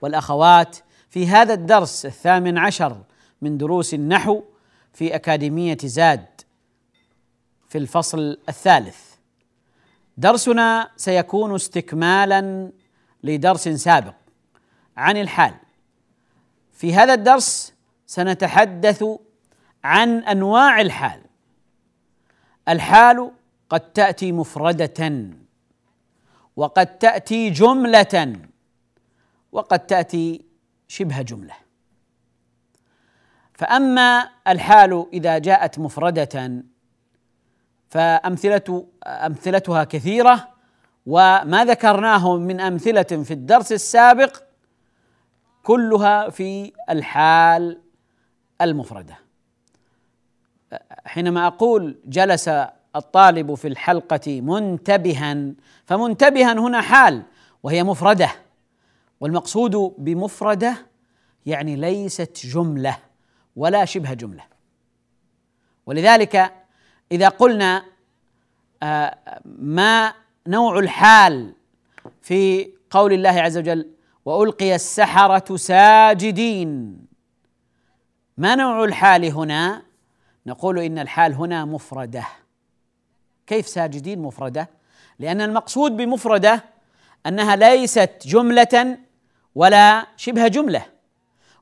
والأخوات في هذا الدرس الثامن عشر من دروس النحو في أكاديمية زاد في الفصل الثالث. درسنا سيكون استكمالا لدرس سابق عن الحال. في هذا الدرس سنتحدث عن أنواع الحال. الحال قد تأتي مفردة وقد تأتي جملة وقد تأتي شبه جملة. فأما الحال إذا جاءت مفردة فأمثلة أمثلتها كثيرة وما ذكرناه من أمثلة في الدرس السابق كلها في الحال المفردة. حينما أقول جلس الطالب في الحلقة منتبها فمنتبها هنا حال وهي مفردة. والمقصود بمفردة يعني ليست جملة ولا شبه جملة. ولذلك إذا قلنا آه، ما نوع الحال في قول الله عز وجل وألقي السحرة ساجدين ما نوع الحال هنا؟ نقول إن الحال هنا مفردة. كيف ساجدين مفردة؟ لأن المقصود بمفردة أنها ليست جملة ولا شبه جملة.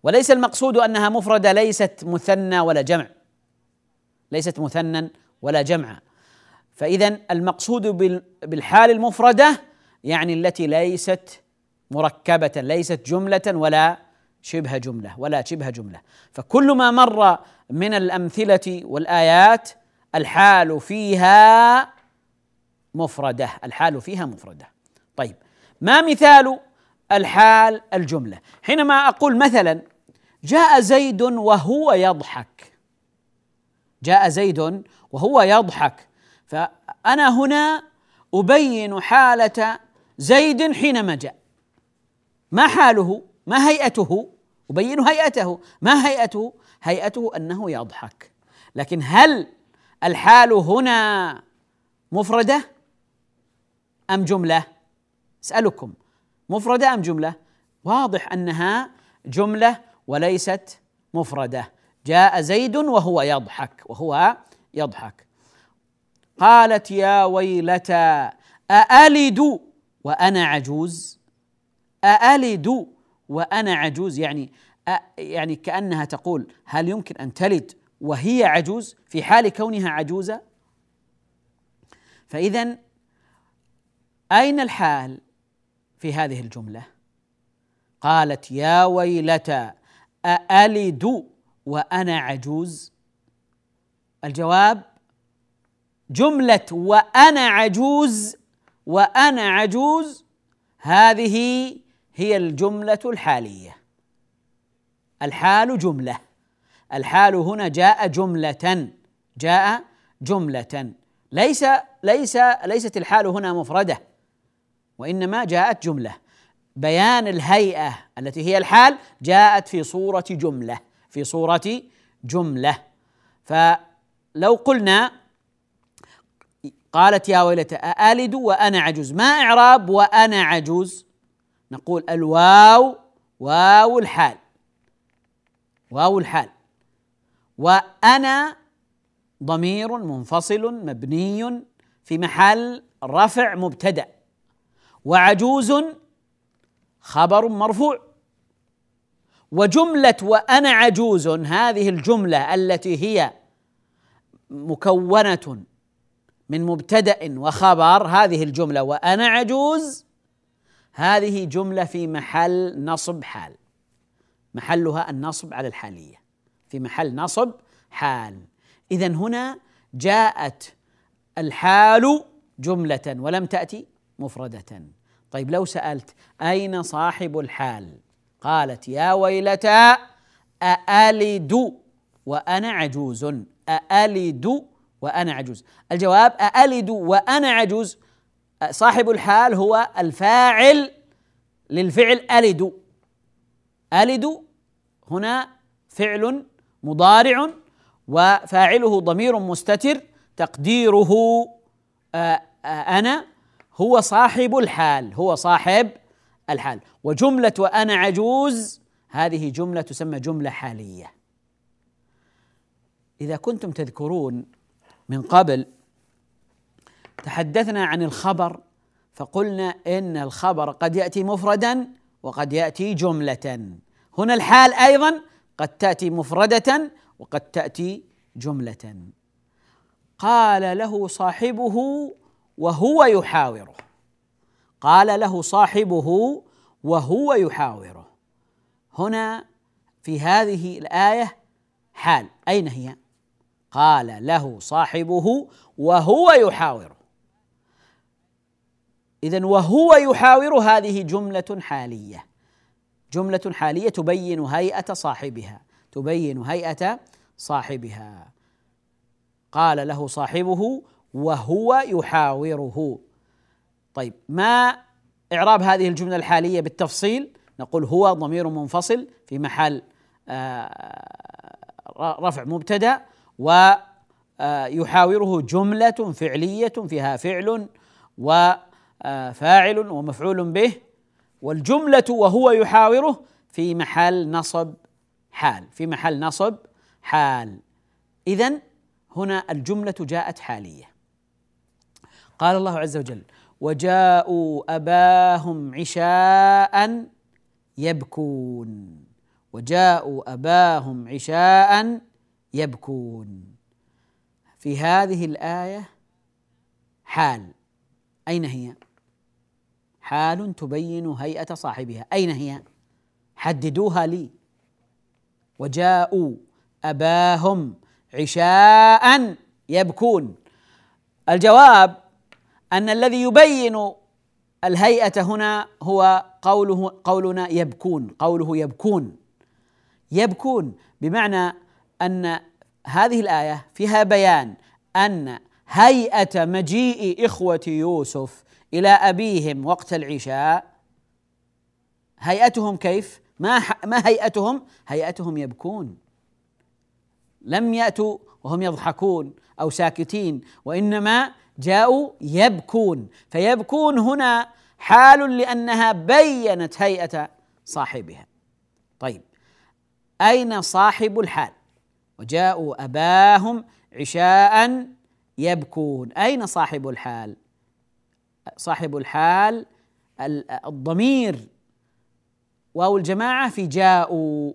وليس المقصود أنها مفردة ليست مثنى ولا جمع. ليست مثنى ولا جمعا فاذا المقصود بالحال المفردة يعني التي ليست مركبة ليست جملة ولا شبه جملة ولا شبه جملة. فكل ما مر من الأمثلة والآيات الحال فيها مفردة الحال فيها مفردة. طيب ما مثال الحال الجملة. حينما أقول مثلا جاء زيد وهو يضحك. جاء زيد وهو يضحك. فأنا هنا أبين حالة زيد حينما جاء. ما حاله؟ ما هيئته؟ أبين هيئته. ما هيئته؟ هيئته أنه يضحك. لكن هل الحال هنا مفردة أم جملة؟ أسألكم مفردة أم جملة؟ واضح أنها جملة وليست مفردة. جاء زيد وهو يضحك وهو يضحك. قالت يا ويلتى أألد وأنا عجوز؟ أألد وأنا عجوز يعني يعني كأنها تقول هل يمكن أن تلد وهي عجوز في حال كونها عجوزة؟ فإذا أين الحال؟ في هذه الجملة. قالت يا ويلتى أألد وأنا عجوز؟ الجواب جملة وأنا عجوز وأنا عجوز. هذه هي الجملة الحالية. الحال جملة. الحال هنا جاء جملة جاء جملة. ليس ليس ليست الحال هنا مفردة. وإنما جاءت جملة. بيان الهيئة التي هي الحال جاءت في صورة جملة في صورة جملة. فلو قلنا قالت يا ويلتى أألد وأنا عجوز؟ ما إعراب وأنا عجوز؟ نقول الواو واو الحال. واو الحال. وأنا ضمير منفصل مبني في محل رفع مبتدأ. وعجوز خبر مرفوع. وجملة وأنا عجوز هذه الجملة التي هي مكونة من مبتدأ وخبر هذه الجملة وأنا عجوز هذه جملة في محل نصب حال. محلها النصب على الحالية. في محل نصب حال. إذا هنا جاءت الحال جملة ولم تأتي مفردة. طيب لو سألت أين صاحب الحال؟ قالت يا ويلتى أألد وأنا عجوز. أألد وأنا عجوز. الجواب أألد وأنا عجوز. صاحب الحال هو الفاعل للفعل ألد. ألد هنا فعل مضارع وفاعله ضمير مستتر تقديره آه، آه، أنا. هو صاحب الحال هو صاحب الحال. وجملة وأنا عجوز هذه جملة تسمى جملة حالية. إذا كنتم تذكرون من قبل تحدثنا عن الخبر فقلنا إن الخبر قد يأتي مفردا وقد يأتي جملة. هنا الحال أيضا قد تأتي مفردة وقد تأتي جملة. قال له صاحبه وهو يحاوره. قال له صاحبه وهو يحاوره. هنا في هذه الآية حال. أين هي؟ قال له صاحبه وهو يحاوره. اذا وهو يحاور هذه جملة حالية. جملة حالية تبين هيئة صاحبها. تبين هيئة صاحبها. قال له صاحبه وهو يحاوره. طيب ما إعراب هذه الجملة الحالية بالتفصيل؟ نقول هو ضمير منفصل في محل آه، رفع مبتدأ ويحاوره جملة فعلية فيها فعل وفاعل ومفعول به والجملة وهو يحاوره في محل نصب حال في محل نصب حال. إذا هنا الجملة جاءت حالية. قال الله عز وجل وجاءوا أباهم عشاء يبكون. وجاءوا أباهم عشاء يبكون. في هذه الآية حال. أين هي؟ حال تبين هيئة صاحبها. أين هي؟ حددوها لي. وجاءوا أباهم عشاء يبكون. الجواب أن الذي يبين الهيئة هنا هو قوله قولنا يبكون قوله يبكون يبكون بمعنى أن هذه الآية فيها بيان أن هيئة مجيء إخوة يوسف إلى أبيهم وقت العشاء هيئتهم كيف؟ ما ما هيئتهم؟ هيئتهم يبكون لم يأتوا وهم يضحكون أو ساكتين وإنما جاءوا يبكون. فيبكون هنا حال لأنها بينت هيئة صاحبها. طيب أين صاحب الحال؟ وجاءوا أباهم عشاء يبكون. أين صاحب الحال؟ صاحب الحال الضمير. واو الجماعة في جاءوا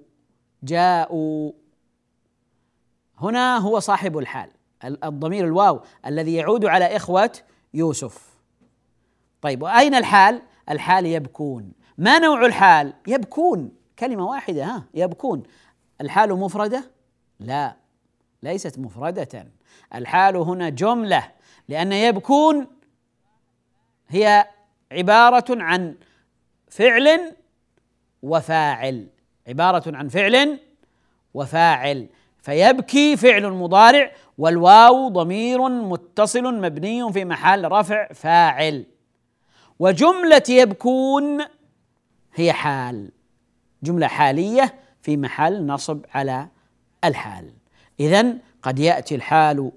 جاءوا. هنا هو صاحب الحال. الضمير الواو الذي يعود على إخوة يوسف. طيب وأين الحال؟ الحال يبكون. ما نوع الحال؟ يبكون. كلمة واحدة ها يبكون. الحال مفردة؟ لا ليست مفردة. الحال هنا جملة لأن يبكون هي عبارة عن فعل وفاعل. عبارة عن فعل وفاعل. فيبكي فعل مضارع والواو ضمير متصل مبني في محل رفع فاعل. وجملة يبكون هي حال جملة حالية في محل نصب على الحال. إذا قد يأتي الحال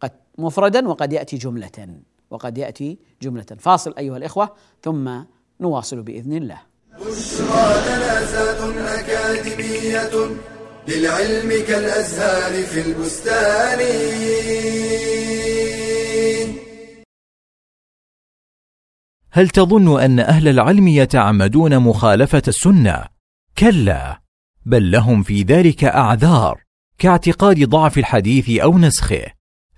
قد مفردا وقد يأتي جملة وقد يأتي جملة. فاصل أيها الإخوة ثم نواصل بإذن الله. بشرى أكاديمية. للعلم كالأزهار في البستان. هل تظن أن أهل العلم يتعمدون مخالفة السنة؟ كلا بل لهم في ذلك أعذار كاعتقاد ضعف الحديث أو نسخه.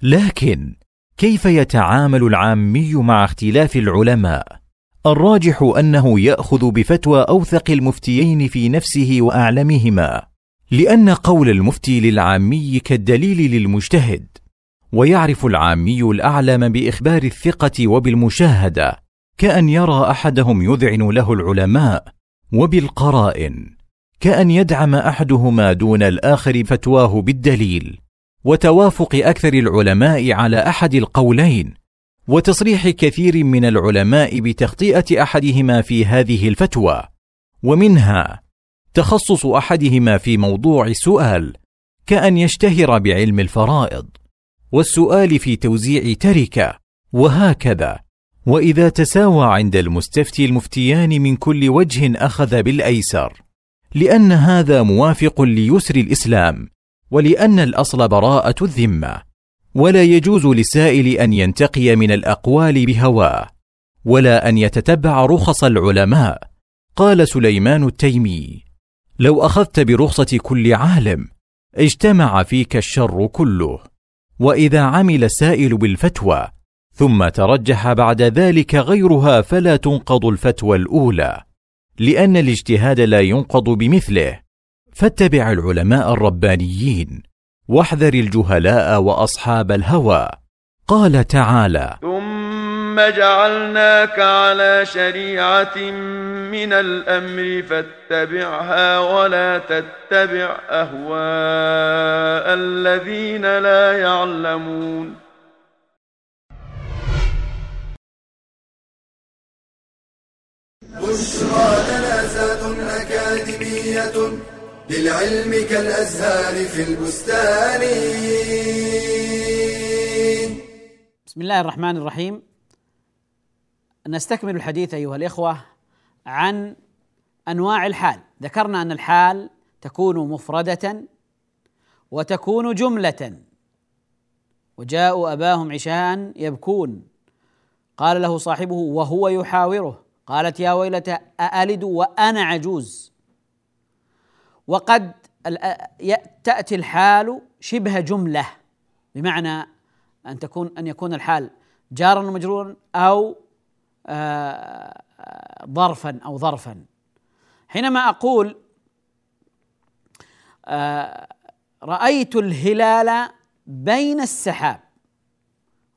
لكن كيف يتعامل العامي مع اختلاف العلماء؟ الراجح أنه يأخذ بفتوى أوثق المفتيين في نفسه وأعلمهما. لأن قول المفتي للعامي كالدليل للمجتهد ويعرف العامي الأعلم بإخبار الثقة وبالمشاهدة كأن يرى أحدهم يذعن له العلماء وبالقرائن كأن يدعم أحدهما دون الآخر فتواه بالدليل وتوافق أكثر العلماء على أحد القولين وتصريح كثير من العلماء بتخطئه أحدهما في هذه الفتوى ومنها تخصص أحدهما في موضوع سؤال كأن يشتهر بعلم الفرائض والسؤال في توزيع تركة وهكذا. وإذا تساوى عند المستفتي المفتيان من كل وجه أخذ بالأيسر لأن هذا موافق ليسر الإسلام ولأن الأصل براءة الذمة. ولا يجوز للسائل أن ينتقي من الأقوال بهواه ولا أن يتتبع رخص العلماء قال سليمان التيمي. لو أخذت برخصة كل عالم اجتمع فيك الشر كله. وإذا عمل السائل بالفتوى ثم ترجح بعد ذلك غيرها فلا تنقض الفتوى الأولى لأن الاجتهاد لا ينقض بمثله. فاتبع العلماء الربانيين واحذر الجهلاء وأصحاب الهوى. قال تعالى ثم جعلناك على شريعه من الامر فاتبعها ولا تتبع اهواء الذين لا يعلمون بشرى لنا زاد أكاديمية للعلم كالأزهار في البستان. بسم الله الرحمن الرحيم. نستكمل الحديث أيها الإخوة عن أنواع الحال. ذكرنا أن الحال تكون مفردة وتكون جملة. وجاءوا أباهم عشاء يبكون. قال له صاحبه وهو يحاوره. قالت يا ويلتى أألد وأنا عجوز؟ وقد تأتي الحال شبه جملة. بمعنى أن تكون أن يكون الحال جارا ومجرورا أو ظرفا أو ظرفا. حينما أقول آه، رأيت الهلال بين السحاب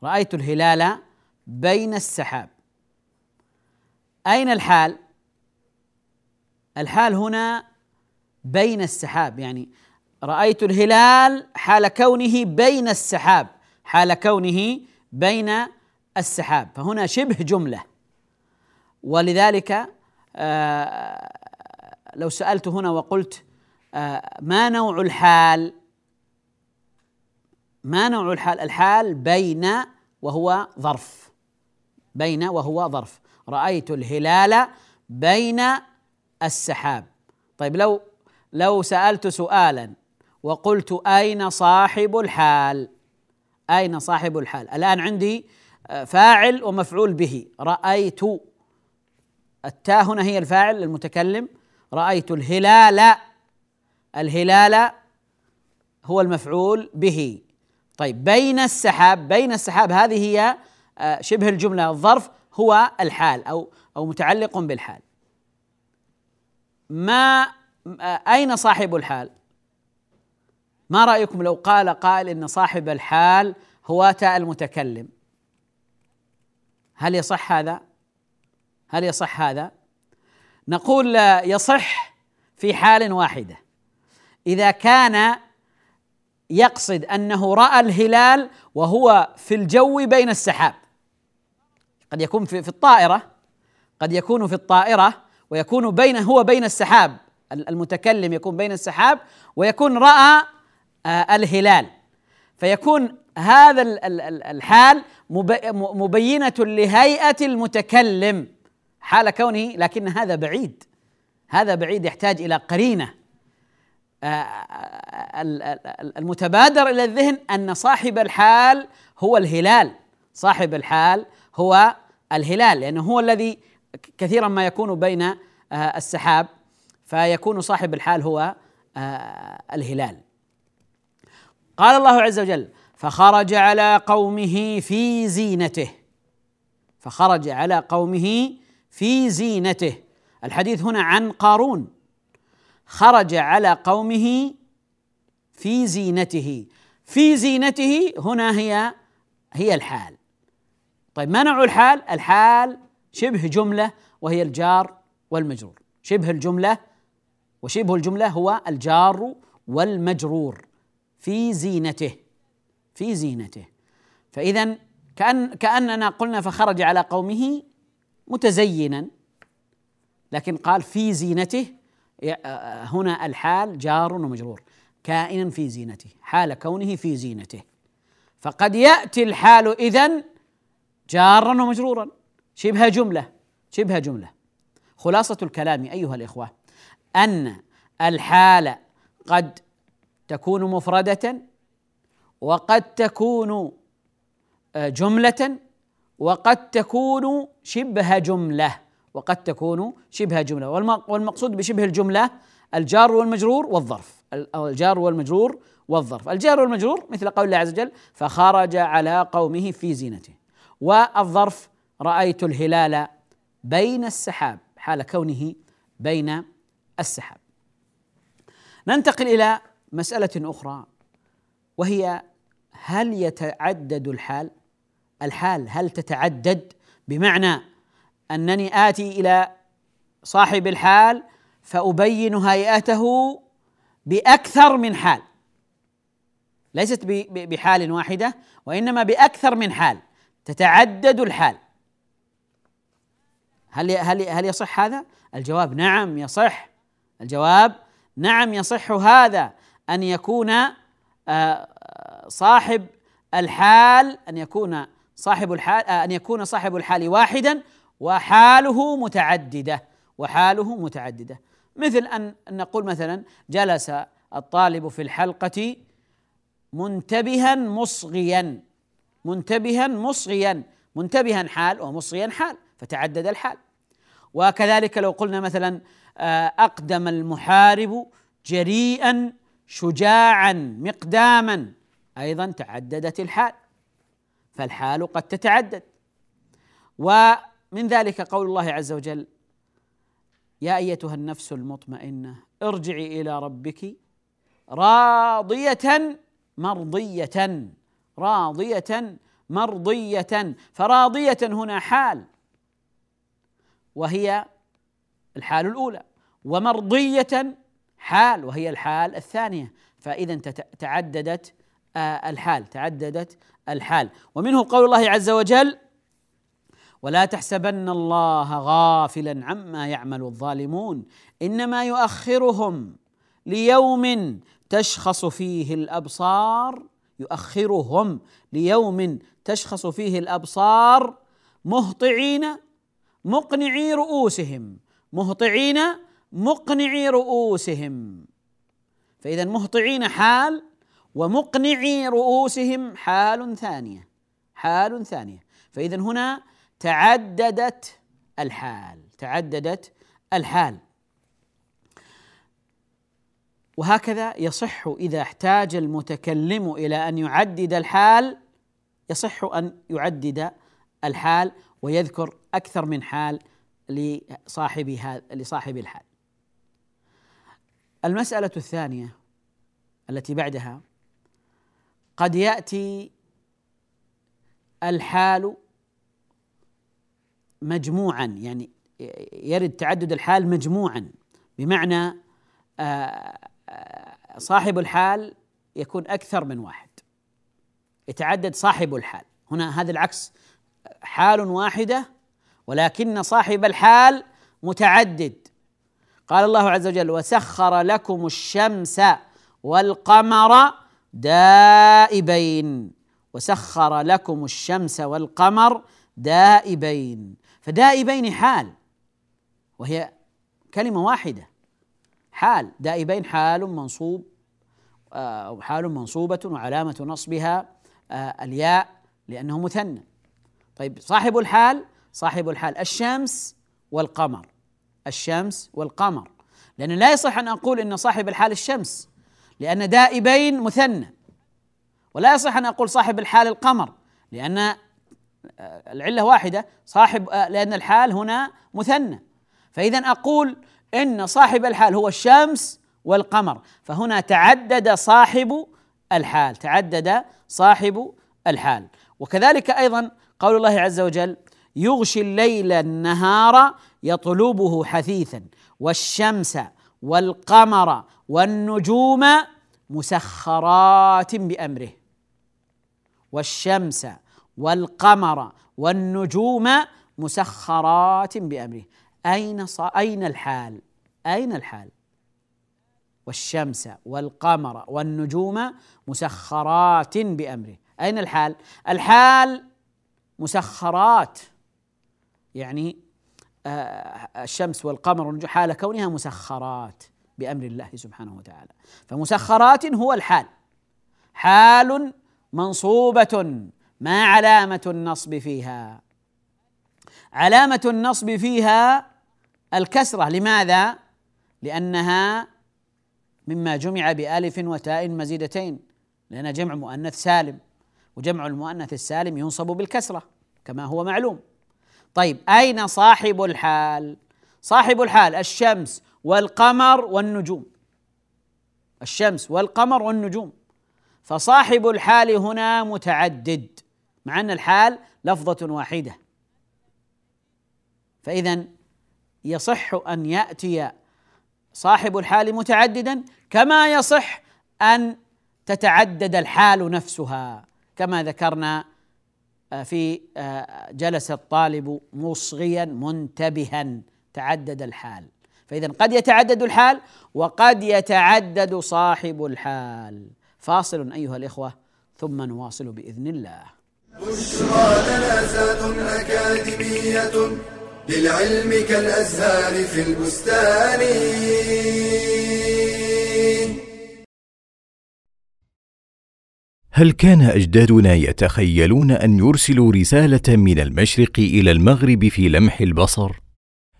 رأيت الهلال بين السحاب. أين الحال؟ الحال هنا بين السحاب يعني رأيت الهلال حال كونه بين السحاب حال كونه بين السحاب. فهنا شبه جملة. ولذلك آه لو سألت هنا وقلت آه ما نوع الحال؟ ما نوع الحال؟ الحال بين وهو ظرف. بين وهو ظرف. رأيت الهلال بين السحاب. طيب لو لو سألت سؤالا وقلت أين صاحب الحال؟ أين صاحب الحال؟ الآن عندي آه، فاعل ومفعول به. رأيت التاء هنا هي الفاعل المتكلم. رأيت الهلال الهلال هو المفعول به. طيب بين السحاب بين السحاب هذه هي آه، شبه الجملة الظرف هو الحال أو أو متعلق بالحال. ما أين صاحب الحال؟ ما رأيكم لو قال قائل إن صاحب الحال هو تاء المتكلم؟ هل يصح هذا؟ هل يصح هذا؟ نقول يصح في حال واحدة. إذا كان يقصد أنه رأى الهلال وهو في الجو بين السحاب قد يكون في, في الطائرة قد يكون في الطائرة ويكون بين هو بين السحاب المتكلم يكون بين السحاب ويكون رأى آه، الهلال. فيكون هذا الحال مبينة لهيئة المتكلم. حال كونه لكن هذا بعيد. هذا بعيد يحتاج إلى قرينة. آه، المتبادر إلى الذهن أن صاحب الحال هو الهلال. صاحب الحال هو الهلال لأنه هو الذي كثيرا ما يكون بين آه، السحاب فيكون صاحب الحال هو آه الهلال. قال الله عز وجل فخرج على قومه في زينته. فخرج على قومه في زينته. الحديث هنا عن قارون. خرج على قومه في زينته. في زينته هنا هي هي الحال. طيب ما نوع الحال؟ الحال شبه جملة وهي الجار والمجرور. شبه الجملة وشبه الجملة هو الجار والمجرور في زينته. في زينته. فاذا كأن كأننا قلنا فخرج على قومه متزينا. لكن قال في زينته هنا الحال جار ومجرور. كائنا في زينته حال كونه في زينته. فقد يأتي الحال إذن جارا ومجرورا. شبه جملة شبه جملة. خلاصة الكلام أيها الإخوة أن الحال قد تكون مفردة وقد تكون آه، جملة وقد تكون شبه جملة وقد تكون شبه جملة. والمقصود بشبه الجملة الجار والمجرور والظرف. الجار والمجرور والظرف. الجار والمجرور مثل قول الله عز وجل فخرج على قومه في زينته والظرف رأيت الهلال بين السحاب حال كونه بين السحاب. ننتقل إلى مسألة أخرى وهي هل يتعدد الحال؟ الحال هل تتعدد؟ بمعنى أنني آتي إلى صاحب الحال فابين هيئته بأكثر من حال. ليست بحال واحدة وإنما بأكثر من حال. تتعدد الحال. هل هل هل يصح هذا؟ الجواب نعم يصح. الجواب نعم يصح هذا. أن يكون آه، صاحب الحال أن يكون صاحب الحال آه، أن يكون صاحب الحال واحدا وحاله متعددة وحاله متعددة. مثل أن نقول مثلا جلس الطالب في الحلقة منتبها مصغيا منتبها مصغيا منتبها حال ومصغيا حال فتعدد الحال. وكذلك لو قلنا مثلا آه، أقدم المحارب جريئا شجاعا مقداما أيضا تعددت الحال. فالحال قد تتعدد. ومن ذلك قول الله عز وجل يا أيتها النفس المطمئنة ارجعي إلى ربك راضية مرضية راضية مرضية. فراضية هنا حال وهي الحال الأولى. ومرضية حال وهي الحال الثانية. فإذا تعددت آه، الحال تعددت الحال. ومنه قول الله عز وجل ولا تحسبن الله غافلا عما يعمل الظالمون إنما يؤخرهم ليوم تشخص فيه الأبصار يؤخرهم ليوم تشخص فيه الأبصار مهطعين مقنعي رؤوسهم مهطعين مقنعي رؤوسهم. فإذا مهطعين حال ومقنعي رؤوسهم حال ثانية حال ثانية فاذا هنا تعددت الحال تعددت الحال وهكذا يصح إذا احتاج المتكلم إلى أن يعدد الحال يصح أن يعدد الحال ويذكر أكثر من حال لصاحب لصاحب الحال. المسألة الثانية التي بعدها قد يأتي الحال مجموعا يعني يرد تعدد الحال مجموعا. بمعنى آه، صاحب الحال يكون أكثر من واحد. يتعدد صاحب الحال. هنا هذا العكس. حال واحدة ولكن صاحب الحال متعدد. قال الله عز وجل وسخر لكم الشمس والقمر دائبين وسخر لكم الشمس والقمر دائبين. فدائبين حال وهي كلمة واحدة. حال دائبين حال منصوب آه، أو حال منصوبة وعلامة نصبها آه، الياء لأنه مثنى. طيب صاحب الحال صاحب الحال الشمس والقمر. الشمس والقمر. لأن لا يصح أن أقول إن صاحب الحال الشمس. لأن دائبين مثنى. ولا يصح أن أقول صاحب الحال القمر لأن آه، العلة واحدة صاحب آه، لأن الحال هنا مثنى. فإذا أقول إن صاحب الحال هو الشمس والقمر فهنا تعدد صاحب الحال تعدد صاحب الحال. وكذلك أيضا قول الله عز وجل يغشي الليل النهار يطلبه حثيثا والشمس والقمر والنجوم مسخرات بأمره. والشمس والقمر والنجوم مسخرات بأمره. أين ص... أين الحال؟ أين الحال؟ والشمس والقمر والنجوم مسخرات بأمره. أين الحال؟ الحال مسخرات. يعني آه، الشمس والقمر والنجوم حال كونها مسخرات. بأمر الله سبحانه وتعالى. فمسخرات هو الحال. حال منصوبة ما علامة النصب فيها. علامة النصب فيها الكسرة. لماذا؟ لأنها مما جمع بألف وتاء مزيدتين. لأن جمع مؤنث سالم وجمع المؤنث السالم ينصب بالكسرة كما هو معلوم. طيب أين صاحب الحال؟ صاحب الحال الشمس. والقمر والنجوم. الشمس والقمر والنجوم. فصاحب الحال هنا متعدد مع أن الحال لفظة واحدة. فإذا يصح أن يأتي صاحب الحال متعددا كما يصح أن تتعدد الحال نفسها كما ذكرنا آه، في آه، جلس الطالب مصغيا منتبها تعدد الحال. فإذا قد يتعدد الحال وقد يتعدد صاحب الحال. فاصل أيها الإخوة ثم نواصل بإذن الله. بشرى لنا زاد أكاديمية للعلم كالأزهار في البستان. هل كان أجدادنا يتخيلون أن يرسلوا رسالة من المشرق إلى المغرب في لمح البصر؟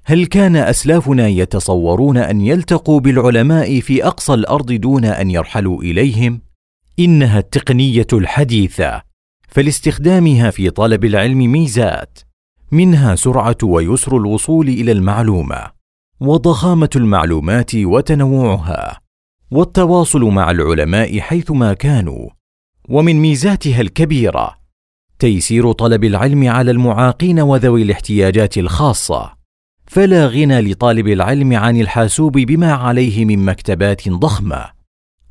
هل كان أسلافنا يتصورون أن يلتقوا بالعلماء في أقصى الأرض دون أن يرحلوا إليهم؟ إنها التقنية الحديثة فلاستخدامها في طلب العلم ميزات منها سرعة ويسر الوصول إلى المعلومة وضخامة المعلومات وتنوعها والتواصل مع العلماء حيثما كانوا ومن ميزاتها الكبيرة تيسير طلب العلم على المعاقين وذوي الاحتياجات الخاصة. فلا غنى لطالب العلم عن الحاسوب بما عليه من مكتبات ضخمة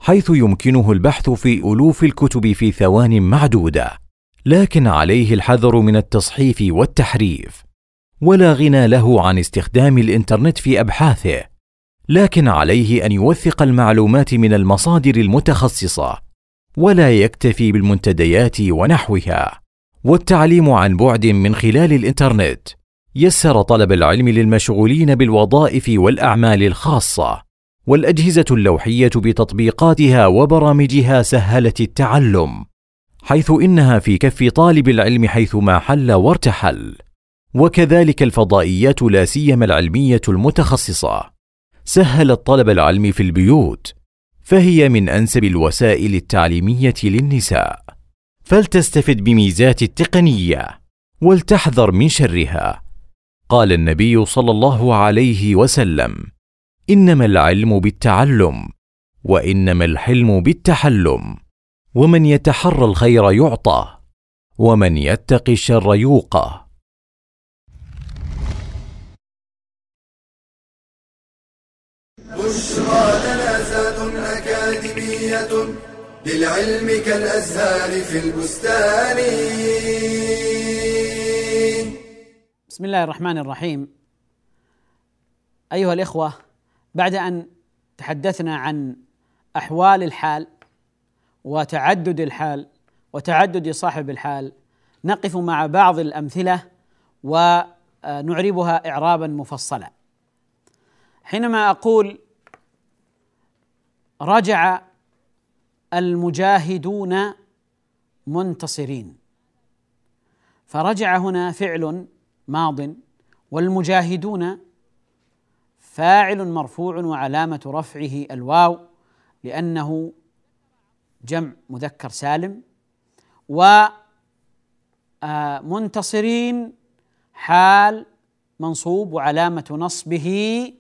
حيث يمكنه البحث في ألوف الكتب في ثوان معدودة لكن عليه الحذر من التصحيف والتحريف. ولا غنى له عن استخدام الإنترنت في أبحاثه لكن عليه أن يوثق المعلومات من المصادر المتخصصة ولا يكتفي بالمنتديات ونحوها. والتعليم عن بعد من خلال الإنترنت. يسر طلب العلم للمشغولين بالوظائف والأعمال الخاصة والأجهزة اللوحية بتطبيقاتها وبرامجها سهلت التعلم حيث إنها في كف طالب العلم حيثما حل وارتحل. وكذلك الفضائيات لا سيما العلمية المتخصصة. سهلت طلب العلم في البيوت فهي من أنسب الوسائل التعليمية للنساء. فلتستفد بميزات التقنية ولتحذر من شرها. قال النبي صلى الله عليه وسلم إنما العلم بالتعلم وإنما الحلم بالتحلم ومن يتحرى الخير يعطى ومن يتق الشر يوقى. بشرى لنا زاد أكاديمية للعلم كالأزهار في البستان. بسم الله الرحمن الرحيم. أيها الإخوة بعد أن تحدثنا عن أحوال الحال وتعدد الحال وتعدد صاحب الحال نقف مع بعض الأمثلة ونعربها اعرابا مفصلا حينما أقول رجع المجاهدون منتصرين فرجع هنا فعل ماض والمجاهدون فاعل مرفوع وعلامة رفعه الواو لأنه جمع مذكر سالم و آه، حال منصوب وعلامة نصبه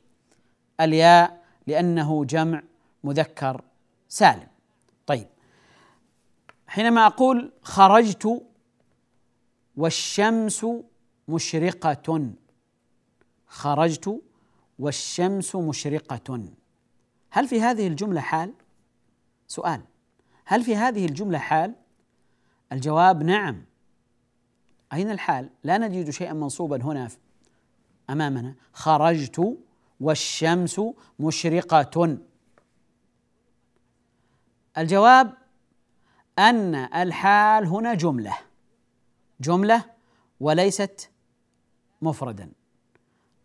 الياء لأنه جمع مذكر سالم. طيب حينما أقول خرجت والشمس مشرقة. خرجت والشمس مشرقة. هل في هذه الجملة حال؟ سؤال. هل في هذه الجملة حال؟ الجواب نعم. أين الحال؟ لا نجد شيئا منصوبا هنا أمامنا. خرجت والشمس مشرقة. الجواب أن الحال هنا جملة. جملة وليست مفردا.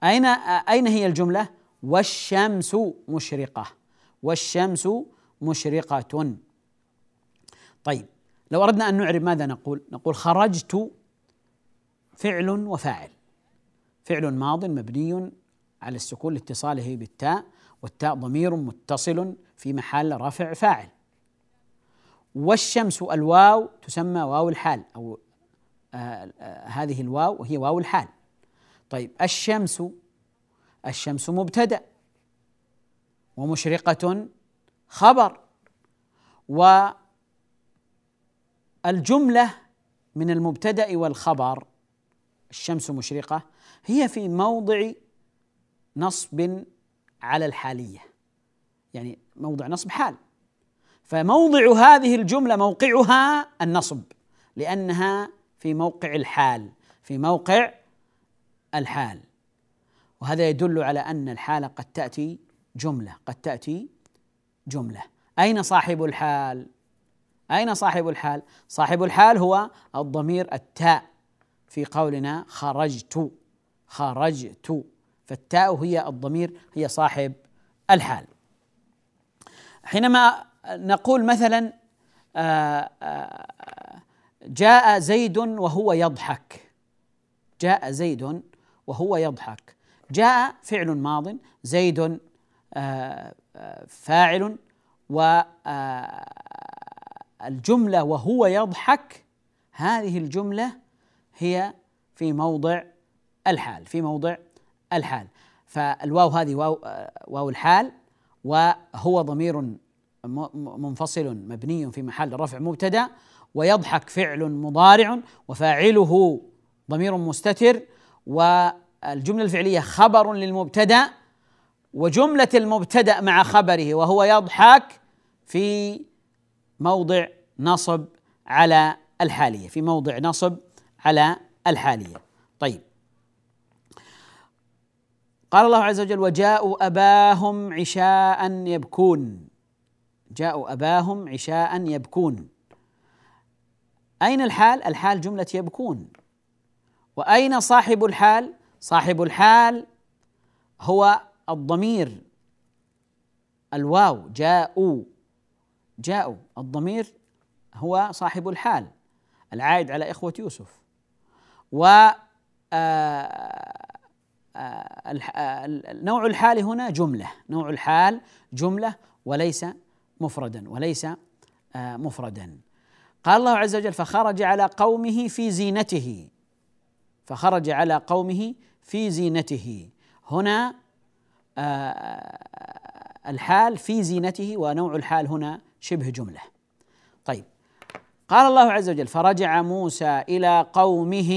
أين أين هي الجملة؟ والشمس مشرقة. والشمس مشرقة. طيب لو أردنا أن نعرب ماذا نقول؟ نقول خرجت فعل وفاعل. فعل ماض مبني على السكون لاتصاله بالتاء والتاء ضمير متصل في محل رفع فاعل. والشمس الواو تسمى واو الحال أو آه آه هذه الواو هي واو الحال. طيب الشمس الشمس مبتدأ ومشرقة خبر والجملة من المبتدأ والخبر الشمس مشرقة هي في موضع نصب على الحالية يعني موضع نصب حال. فموضع هذه الجملة موقعها النصب لأنها في موقع الحال في موقع الحال. وهذا يدل على أن الحال قد تأتي جملة قد تأتي جملة. أين صاحب الحال؟ أين صاحب الحال؟ صاحب الحال هو الضمير التاء في قولنا خرجت خرجت. فالتاء هي الضمير هي صاحب الحال. حينما نقول مثلا آه، آه، جاء زيد وهو يضحك. جاء زيد وهو يضحك. جاء فعل ماض زيد آه، فاعل والجملة وهو يضحك هذه الجملة هي في موضع الحال في موضع الحال. فالواو هذه واو واو الحال وهو ضمير منفصل مبني في محل رفع مبتدأ ويضحك فعل مضارع وفاعله ضمير مستتر والجملة الفعلية خبر للمبتدأ وجملة المبتدأ مع خبره وهو يضحك في موضع نصب على الحالية في موضع نصب على الحالية. طيب. قال الله عز وجل وجاءوا أباهم عشاء يبكون. جاءوا أباهم عشاء يبكون. أين الحال؟ الحال جملة يبكون. وأين صاحب الحال؟ صاحب الحال هو الضمير الواو جاءوا. جاءوا. الضمير هو صاحب الحال العائد على إخوة يوسف. و آه، آه، آه، نوع الحال هنا جملة. نوع الحال جملة وليس مفردا وليس مفردا. قال الله عز وجل فخرج على قومه في زينته. فخرج على قومه في زينته. هنا الحال في زينته ونوع الحال هنا شبه جملة. طيب قال الله عز وجل فرجع موسى إلى قومه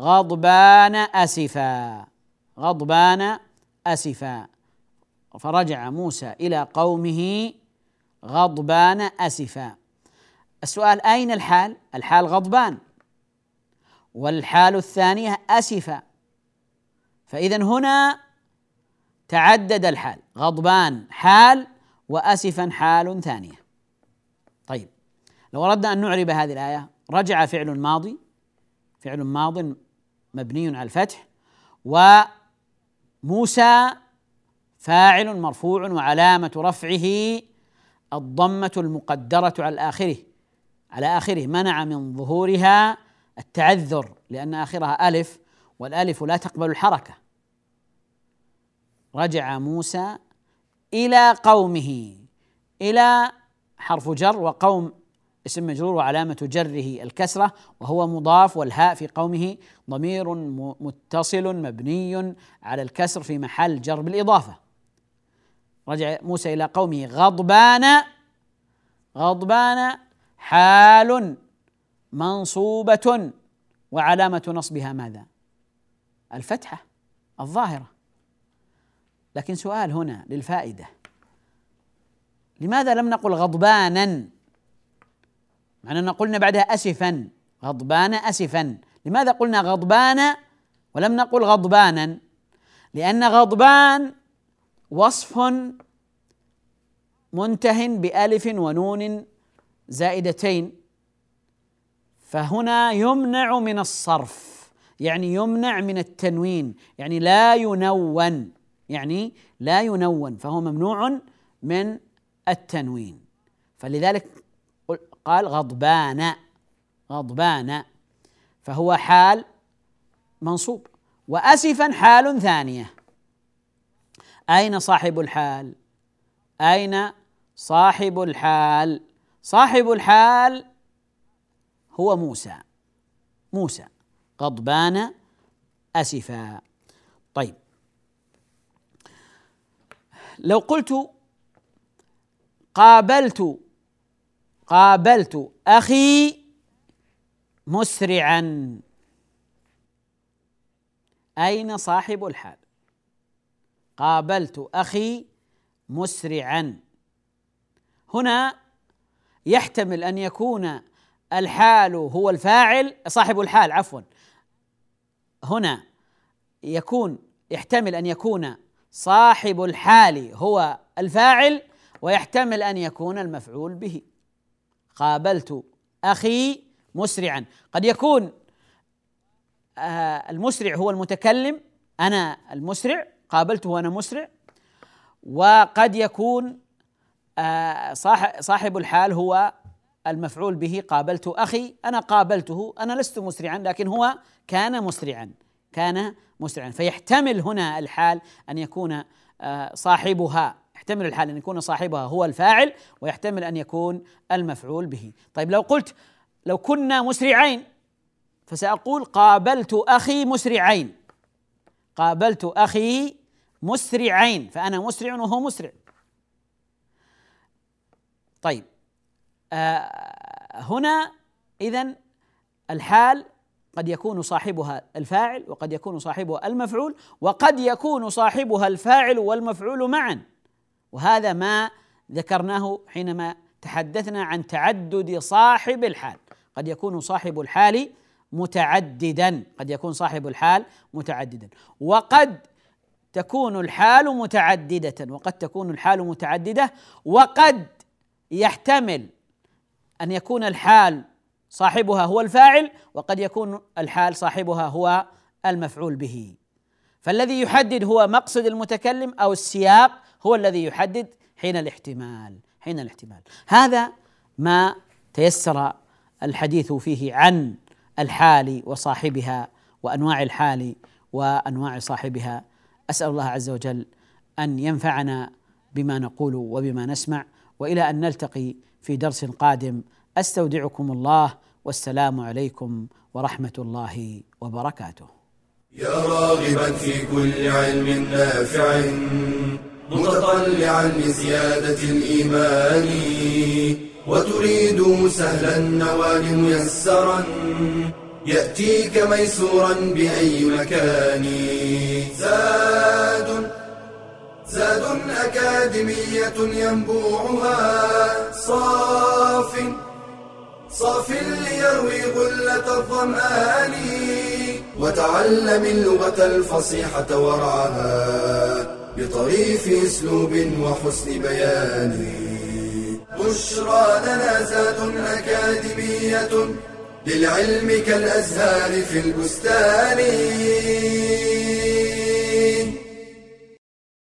غضبان أسفا غضبان أسفا. فرجع موسى إلى قومه غضبان أسفا. السؤال أين الحال؟ الحال غضبان. والحال الثانية اسفا فاذا هنا تعدد الحال. غضبان حال واسفا حال ثانية. طيب لو أردنا أن نعرب هذه الآية رجع فعل ماضي. فعل ماض مبني على الفتح. وموسى فاعل مرفوع وعلامة رفعه الضمة المقدرة على آخره. على آخره منع من ظهورها التعذر لأن آخرها ألف والألف لا تقبل الحركة. رجع موسى إلى قومه إلى حرف جر وقوم اسم مجرور وعلامة جره الكسرة وهو مضاف والهاء في قومه ضمير متصل مبني على الكسر في محل جر بالإضافة. رجع موسى إلى قومه غضبان غضبان حال منصوبة وعلامة نصبها ماذا؟ الفتحة الظاهرة. لكن سؤال هنا للفائدة. لماذا لم نقل غضبانا؟ مع أننا قلنا بعدها أسفا. غضبان أسفا. لماذا قلنا غضبان ولم نقل غضبانا؟ لأن غضبان وصف منته بألف ونون زائدتين. فهنا يمنع من الصرف يعني يمنع من التنوين يعني لا ينون يعني لا ينون فهو ممنوع من التنوين. فلذلك قال غضبان غضبان فهو حال منصوب. واسفا حال ثانية. أين صاحب الحال؟ أين صاحب الحال؟ صاحب الحال هو موسى. موسى. غضبان آسفا. طيب. لو قلت قابلت قابلت أخي مسرعا أين صاحب الحال؟ قابلت أخي مسرعا. هنا يحتمل أن يكون الحال هو الفاعل صاحب الحال عفوا. هنا يكون يحتمل أن يكون صاحب الحال هو الفاعل ويحتمل أن يكون المفعول به. قابلت أخي مسرعا. قد يكون آه، المسرع هو المتكلم أنا المسرع قابلته وأنا مسرع. وقد يكون آه، صاحب الحال هو المفعول به قابلت أخي أنا قابلته أنا لست مسرعا لكن هو كان مسرعا كان مسرعا. فيحتمل هنا الحال أن يكون آه، صاحبها يحتمل الحال أن يكون صاحبها هو الفاعل ويحتمل أن يكون المفعول به. طيب لو قلت لو كنا مسرعين فسأقول قابلت أخي مسرعين. قابلت أخي مسرعين فأنا مسرع وهو مسرع. طيب هنا اذا الحال قد يكون صاحبها الفاعل وقد يكون صاحبها المفعول وقد يكون صاحبها الفاعل والمفعول معا. وهذا ما ذكرناه حينما تحدثنا عن تعدد صاحب الحال. قد يكون صاحب الحال متعددا. قد يكون صاحب الحال متعددا. وقد تكون الحال متعددة. وقد تكون الحال متعددة. وقد يحتمل أن يكون الحال صاحبها هو الفاعل وقد يكون الحال صاحبها هو المفعول به. فالذي يحدد هو مقصد المتكلم أو السياق هو الذي يحدد حين الاحتمال حين الاحتمال. هذا ما تيسر الحديث فيه عن الحال وصاحبها وأنواع الحال وأنواع صاحبها. أسأل الله عز وجل أن ينفعنا بما نقول وبما نسمع وإلى أن نلتقي في درس قادم. أستودعكم الله والسلام عليكم ورحمة الله وبركاته. يا راغبا في كل علم نافع متطلعا لزيادة الإيمان وتريد سهلا النوال ميسرا يأتيك ميسورا بأي مكان. زاد زاد أكاديمية ينبوعها. صاف صاف ليروي غلة الظمآن وتعلم اللغة الفصيحة ورعاها بطريف أسلوب وحسن بيان. بشرى لنا ذات أكاديمية للعلم كالأزهار في البستان.